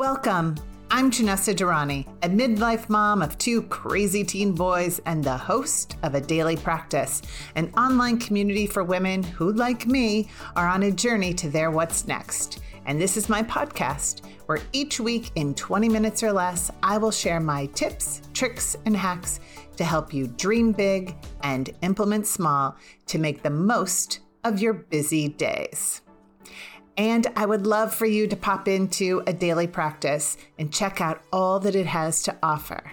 Welcome. I'm Janessa Durrani, a midlife mom of two crazy teen boys and the host of A Daily Practice, an online community for women who, like me, are on a journey to their what's next. And this is my podcast, where each week in 20 minutes or less, I will share my tips, tricks, and hacks to help you dream big and implement small to make the most of your busy days. And I would love for you to pop into a daily practice and check out all that it has to offer.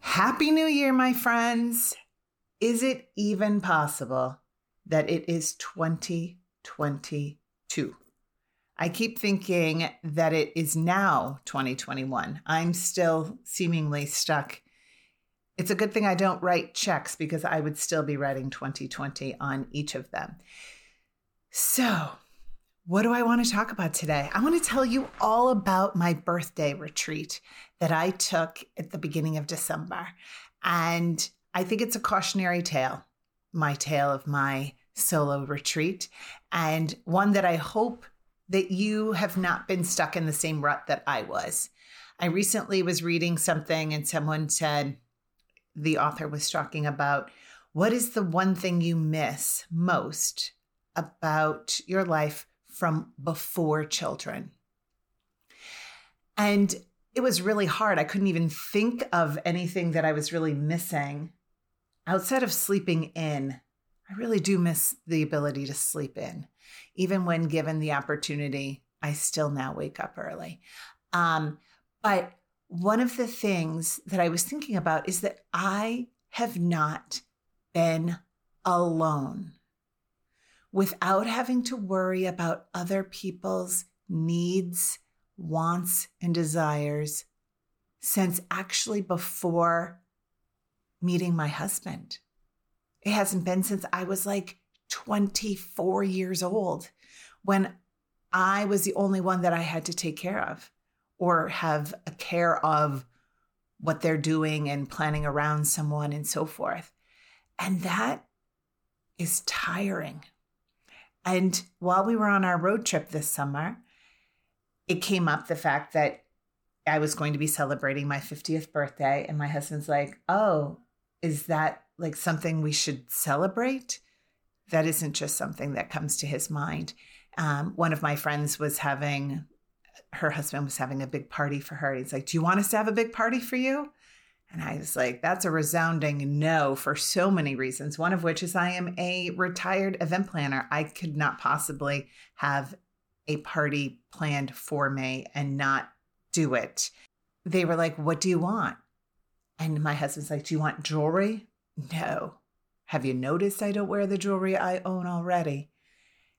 Happy New Year, my friends! Is it even possible that it is 2022? I keep thinking that it is now 2021. I'm still seemingly stuck. It's a good thing I don't write checks because I would still be writing 2020 on each of them. So, what do I want to talk about today? I want to tell you all about my birthday retreat that I took at the beginning of December. And I think it's a cautionary tale, my tale of my solo retreat, and one that I hope that you have not been stuck in the same rut that I was. I recently was reading something and someone said the author was talking about what is the one thing you miss most about your life from before children. And it was really hard. I couldn't even think of anything that I was really missing outside of sleeping in. I really do miss the ability to sleep in even when given the opportunity, I still now wake up early. Um, but one of the things that I was thinking about is that I have not been alone without having to worry about other people's needs, wants, and desires since actually before meeting my husband. It hasn't been since I was like 24 years old when I was the only one that I had to take care of or have a care of what they're doing and planning around someone and so forth. And that is tiring. And while we were on our road trip this summer, it came up the fact that I was going to be celebrating my 50th birthday. And my husband's like, Oh, is that like something we should celebrate? that isn't just something that comes to his mind. Um, one of my friends was having, her husband was having a big party for her. He's like, Do you want us to have a big party for you? And I was like, That's a resounding no for so many reasons. One of which is I am a retired event planner. I could not possibly have a party planned for me and not do it. They were like, What do you want? And my husband's like, Do you want jewelry? No. Have you noticed I don't wear the jewelry I own already?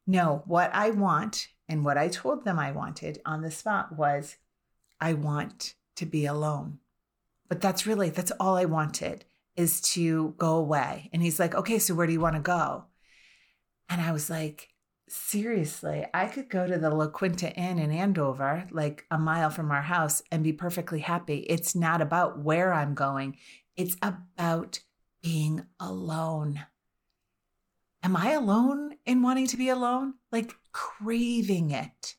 No, what I want and what I told them I wanted on the spot was I want to be alone. But that's really, that's all I wanted is to go away. And he's like, okay, so where do you want to go? And I was like, seriously, I could go to the La Quinta Inn in Andover, like a mile from our house, and be perfectly happy. It's not about where I'm going, it's about being alone. Am I alone in wanting to be alone? Like craving it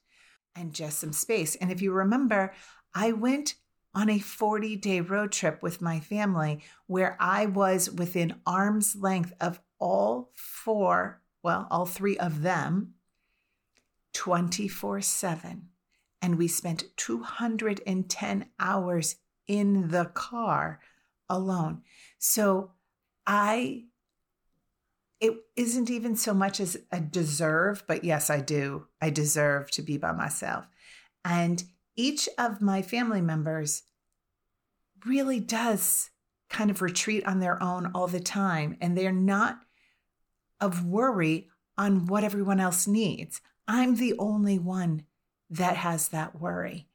and just some space. And if you remember, I went on a 40 day road trip with my family where I was within arm's length of all four, well, all three of them 24 7. And we spent 210 hours in the car alone. So I it isn't even so much as a deserve, but yes, I do. I deserve to be by myself. And each of my family members really does kind of retreat on their own all the time. And they're not of worry on what everyone else needs. I'm the only one that has that worry.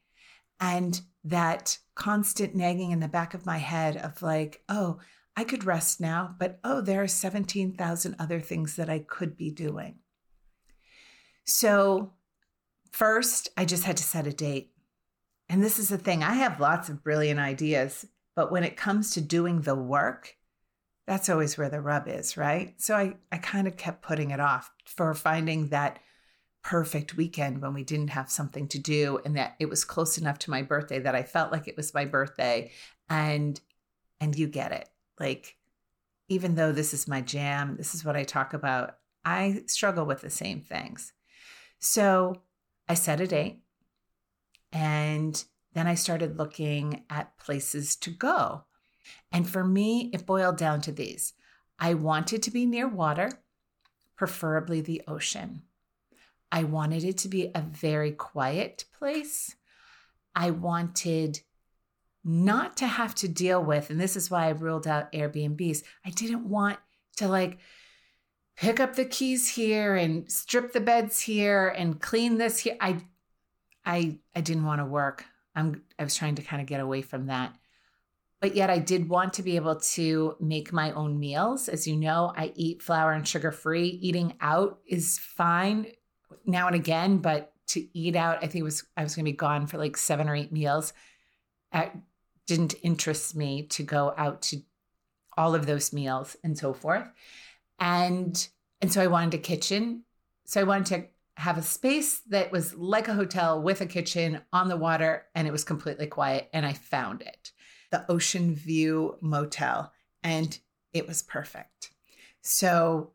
And that constant nagging in the back of my head of like, oh, I could rest now, but oh, there are 17,000 other things that I could be doing. So, first, I just had to set a date. And this is the thing I have lots of brilliant ideas, but when it comes to doing the work, that's always where the rub is, right? So I, I kind of kept putting it off for finding that perfect weekend when we didn't have something to do and that it was close enough to my birthday that I felt like it was my birthday and and you get it. Like even though this is my jam, this is what I talk about, I struggle with the same things. So, I set a date and then I started looking at places to go. And for me, it boiled down to these. I wanted to be near water, preferably the ocean. I wanted it to be a very quiet place. I wanted not to have to deal with, and this is why I ruled out Airbnbs. I didn't want to like pick up the keys here and strip the beds here and clean this here. I I I didn't want to work. I'm I was trying to kind of get away from that. But yet I did want to be able to make my own meals. As you know, I eat flour and sugar free. Eating out is fine now and again, but to eat out, I think it was I was going to be gone for like seven or eight meals. It didn't interest me to go out to all of those meals and so forth. And and so I wanted a kitchen. So I wanted to have a space that was like a hotel with a kitchen on the water and it was completely quiet and I found it. The Ocean View Motel and it was perfect. So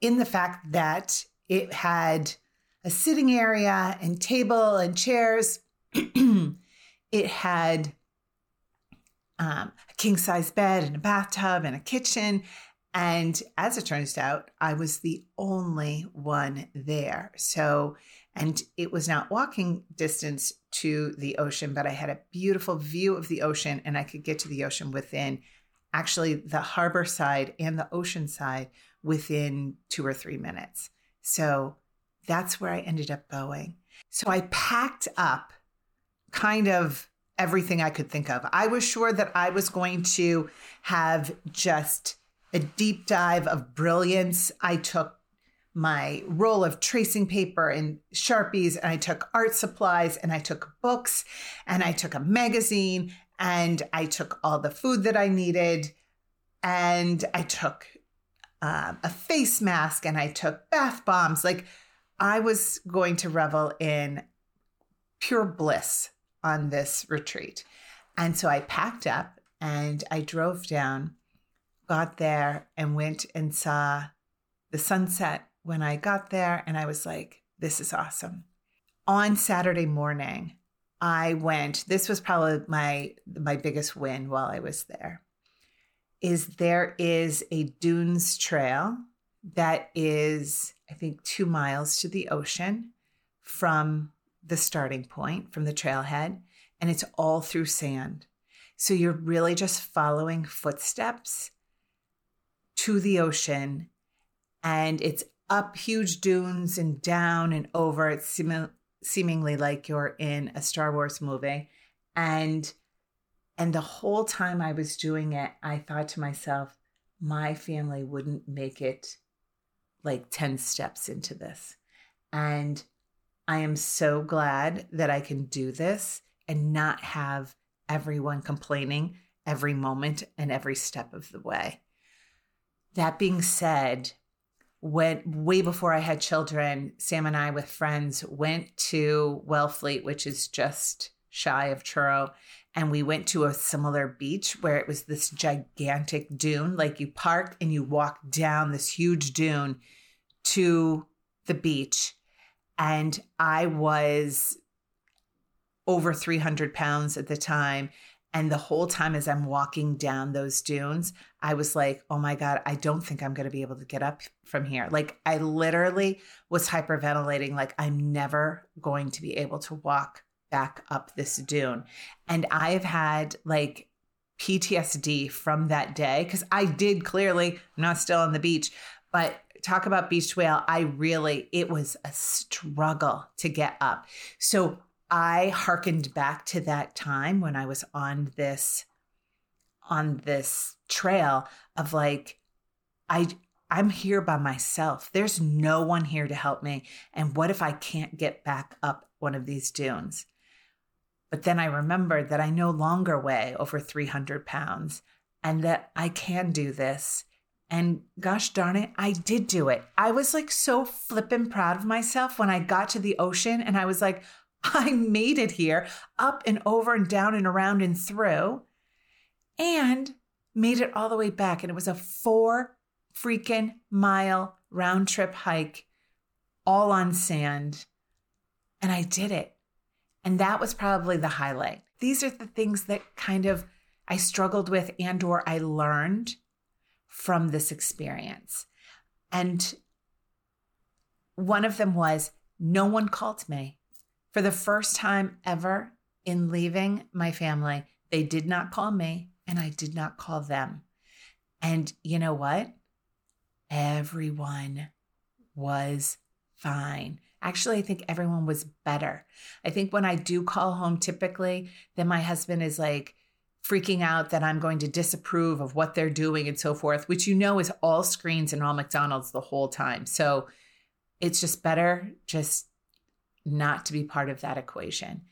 in the fact that it had a sitting area and table and chairs. it had um, a king size bed and a bathtub and a kitchen. And as it turns out, I was the only one there. So, and it was not walking distance to the ocean, but I had a beautiful view of the ocean and I could get to the ocean within actually the harbor side and the ocean side within two or three minutes. So that's where I ended up going. So I packed up kind of everything I could think of. I was sure that I was going to have just a deep dive of brilliance. I took my roll of tracing paper and Sharpies, and I took art supplies, and I took books, and I took a magazine, and I took all the food that I needed, and I took um, a face mask and I took bath bombs. Like I was going to revel in pure bliss on this retreat. And so I packed up and I drove down, got there, and went and saw the sunset when I got there. And I was like, this is awesome. On Saturday morning, I went, this was probably my my biggest win while I was there is there is a dunes trail that is, I think, two miles to the ocean from the starting point, from the trailhead, and it's all through sand. So you're really just following footsteps to the ocean, and it's up huge dunes and down and over. It's seem- seemingly like you're in a Star Wars movie. And and the whole time I was doing it, I thought to myself, my family wouldn't make it like 10 steps into this. And I am so glad that I can do this and not have everyone complaining every moment and every step of the way. That being said, when way before I had children, Sam and I with friends went to Wellfleet, which is just shy of Truro, and we went to a similar beach where it was this gigantic dune. Like you park and you walk down this huge dune to the beach. And I was over 300 pounds at the time. And the whole time as I'm walking down those dunes, I was like, oh my God, I don't think I'm going to be able to get up from here. Like, I literally was hyperventilating, like, I'm never going to be able to walk back up this dune. And I've had like PTSD from that day because I did clearly, I'm not still on the beach, but talk about beach whale. I really, it was a struggle to get up. So I hearkened back to that time when I was on this on this trail of like I I'm here by myself. There's no one here to help me. And what if I can't get back up one of these dunes? But then I remembered that I no longer weigh over 300 pounds and that I can do this And gosh darn it, I did do it. I was like so flippin' proud of myself when I got to the ocean and I was like, I made it here, up and over and down and around and through, and made it all the way back. And it was a four freaking mile round trip hike, all on sand. And I did it. And that was probably the highlight. These are the things that kind of I struggled with and or I learned from this experience. And one of them was no one called me. For the first time ever in leaving my family, they did not call me and I did not call them. And you know what? Everyone was fine. Actually, I think everyone was better. I think when I do call home, typically, then my husband is like, freaking out that I'm going to disapprove of what they're doing and so forth, which you know is all screens and all McDonald's the whole time. So it's just better just not to be part of that equation.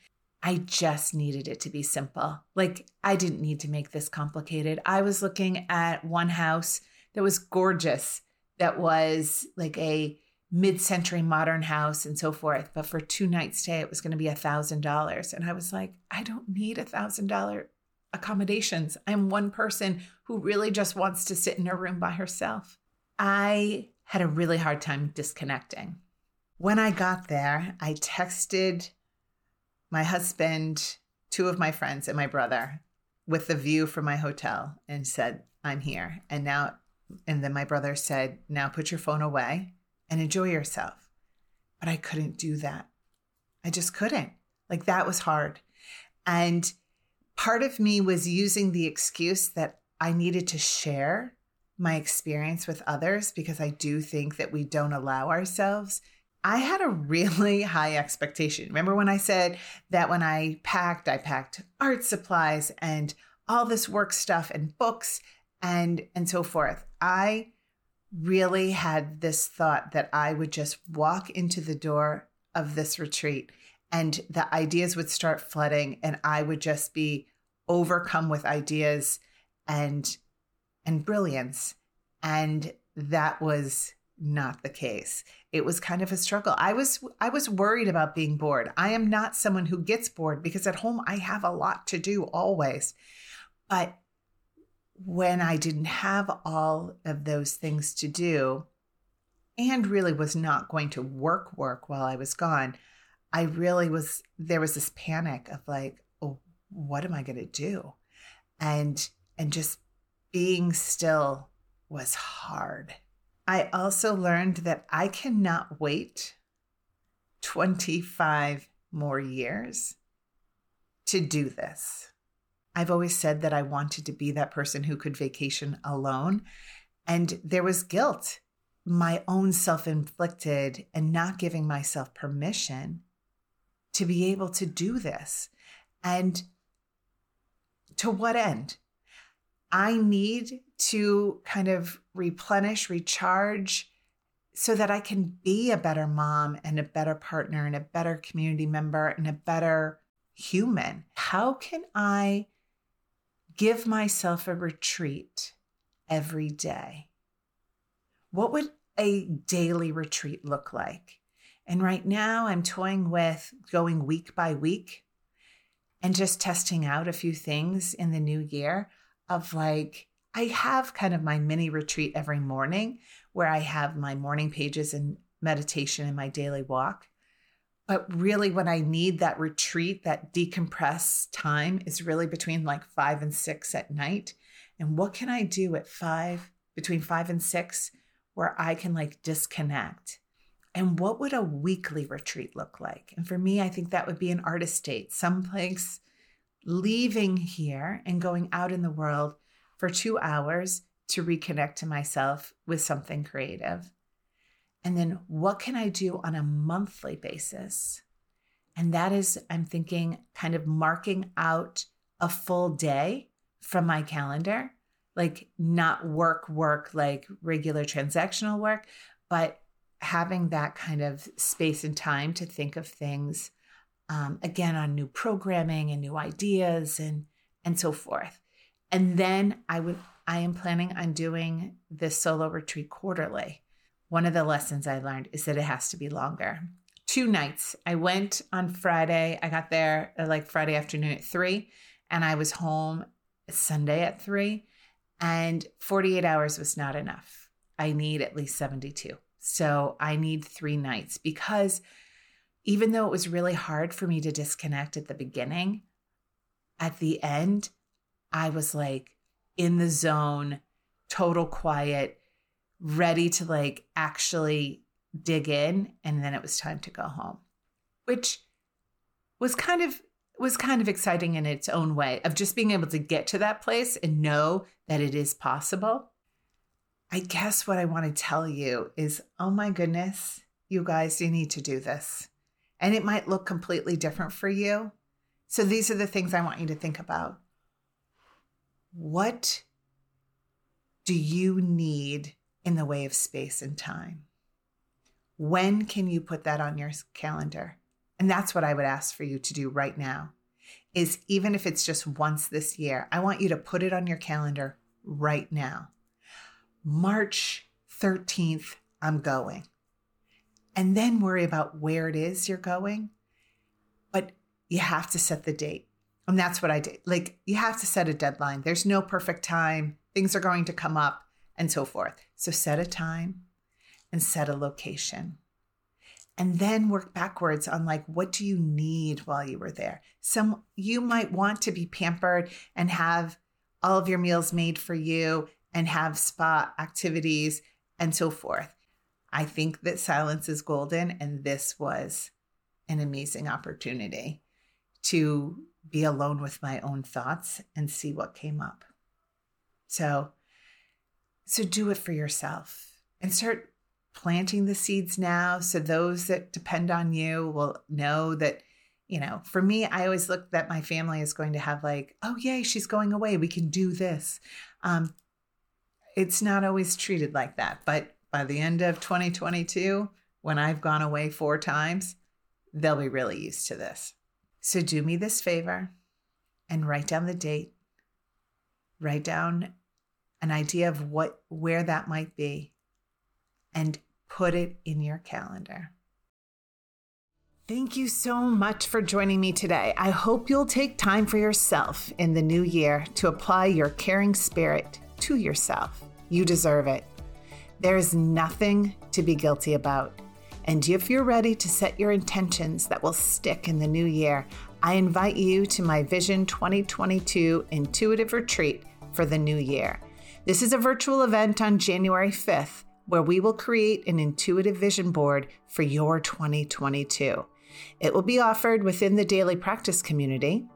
I just needed it to be simple. Like, I didn't need to make this complicated. I was looking at one house that was gorgeous, that was like a mid century modern house and so forth. But for two nights stay, it was going to be a thousand dollars. And I was like, I don't need a thousand dollar accommodations. I'm one person who really just wants to sit in a room by herself. I had a really hard time disconnecting. When I got there, I texted my husband, two of my friends, and my brother with the view from my hotel and said, I'm here. And now, and then my brother said, Now put your phone away and enjoy yourself. But I couldn't do that. I just couldn't. Like that was hard. And part of me was using the excuse that I needed to share my experience with others because I do think that we don't allow ourselves. I had a really high expectation. Remember when I said that when I packed, I packed art supplies and all this work stuff and books and and so forth. I really had this thought that I would just walk into the door of this retreat and the ideas would start flooding and I would just be overcome with ideas and and brilliance and that was not the case it was kind of a struggle i was i was worried about being bored i am not someone who gets bored because at home i have a lot to do always but when i didn't have all of those things to do and really was not going to work work while i was gone i really was there was this panic of like oh, what am I going to do? And and just being still was hard. I also learned that I cannot wait 25 more years to do this. I've always said that I wanted to be that person who could vacation alone. And there was guilt, my own self inflicted, and not giving myself permission to be able to do this. And to what end? I need to kind of replenish, recharge so that I can be a better mom and a better partner and a better community member and a better human. How can I give myself a retreat every day? What would a daily retreat look like? And right now, I'm toying with going week by week and just testing out a few things in the new year of like, I have kind of my mini retreat every morning where I have my morning pages and meditation and my daily walk. But really, when I need that retreat, that decompress time is really between like five and six at night. And what can I do at five, between five and six, where I can like disconnect and what would a weekly retreat look like? And for me, I think that would be an artist date, someplace leaving here and going out in the world for two hours to reconnect to myself with something creative. And then what can I do on a monthly basis? And that is, I'm thinking, kind of marking out a full day from my calendar, like not work, work, like regular transactional work, but having that kind of space and time to think of things um, again on new programming and new ideas and and so forth and then i would I am planning on doing this solo retreat quarterly. One of the lessons I learned is that it has to be longer. Two nights. I went on Friday. I got there uh, like Friday afternoon at three, and I was home Sunday at three. And 48 hours was not enough. I need at least 72. So I need three nights because even though it was really hard for me to disconnect at the beginning, at the end, I was like in the zone, total quiet, ready to like actually dig in. And then it was time to go home, which was kind of was kind of exciting in its own way of just being able to get to that place and know that it is possible. I guess what I want to tell you is oh my goodness, you guys, you need to do this. And it might look completely different for you. So these are the things I want you to think about. What do you need in the way of space and time? When can you put that on your calendar? And that's what I would ask for you to do right now. Is even if it's just once this year, I want you to put it on your calendar right now. March 13th, I'm going. And then worry about where it is you're going. But you have to set the date. And that's what I did. Like, you have to set a deadline. There's no perfect time. Things are going to come up and so forth. So set a time and set a location. And then work backwards on like what do you need while you were there? Some you might want to be pampered and have all of your meals made for you and have spa activities and so forth. I think that silence is golden and this was an amazing opportunity to be alone with my own thoughts and see what came up. So, so do it for yourself and start planting the seeds now. So those that depend on you will know that, you know, for me, I always look that my family is going to have like, oh, yay, she's going away. We can do this. Um, it's not always treated like that. But by the end of 2022, when I've gone away four times, they'll be really used to this. So do me this favor and write down the date. Write down an idea of what where that might be and put it in your calendar. Thank you so much for joining me today. I hope you'll take time for yourself in the new year to apply your caring spirit to yourself. You deserve it. There is nothing to be guilty about. And if you're ready to set your intentions that will stick in the new year, I invite you to my Vision 2022 Intuitive Retreat for the new year. This is a virtual event on January 5th where we will create an intuitive vision board for your 2022. It will be offered within the daily practice community,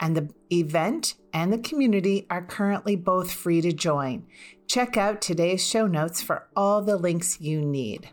and the event and the community are currently both free to join. Check out today's show notes for all the links you need.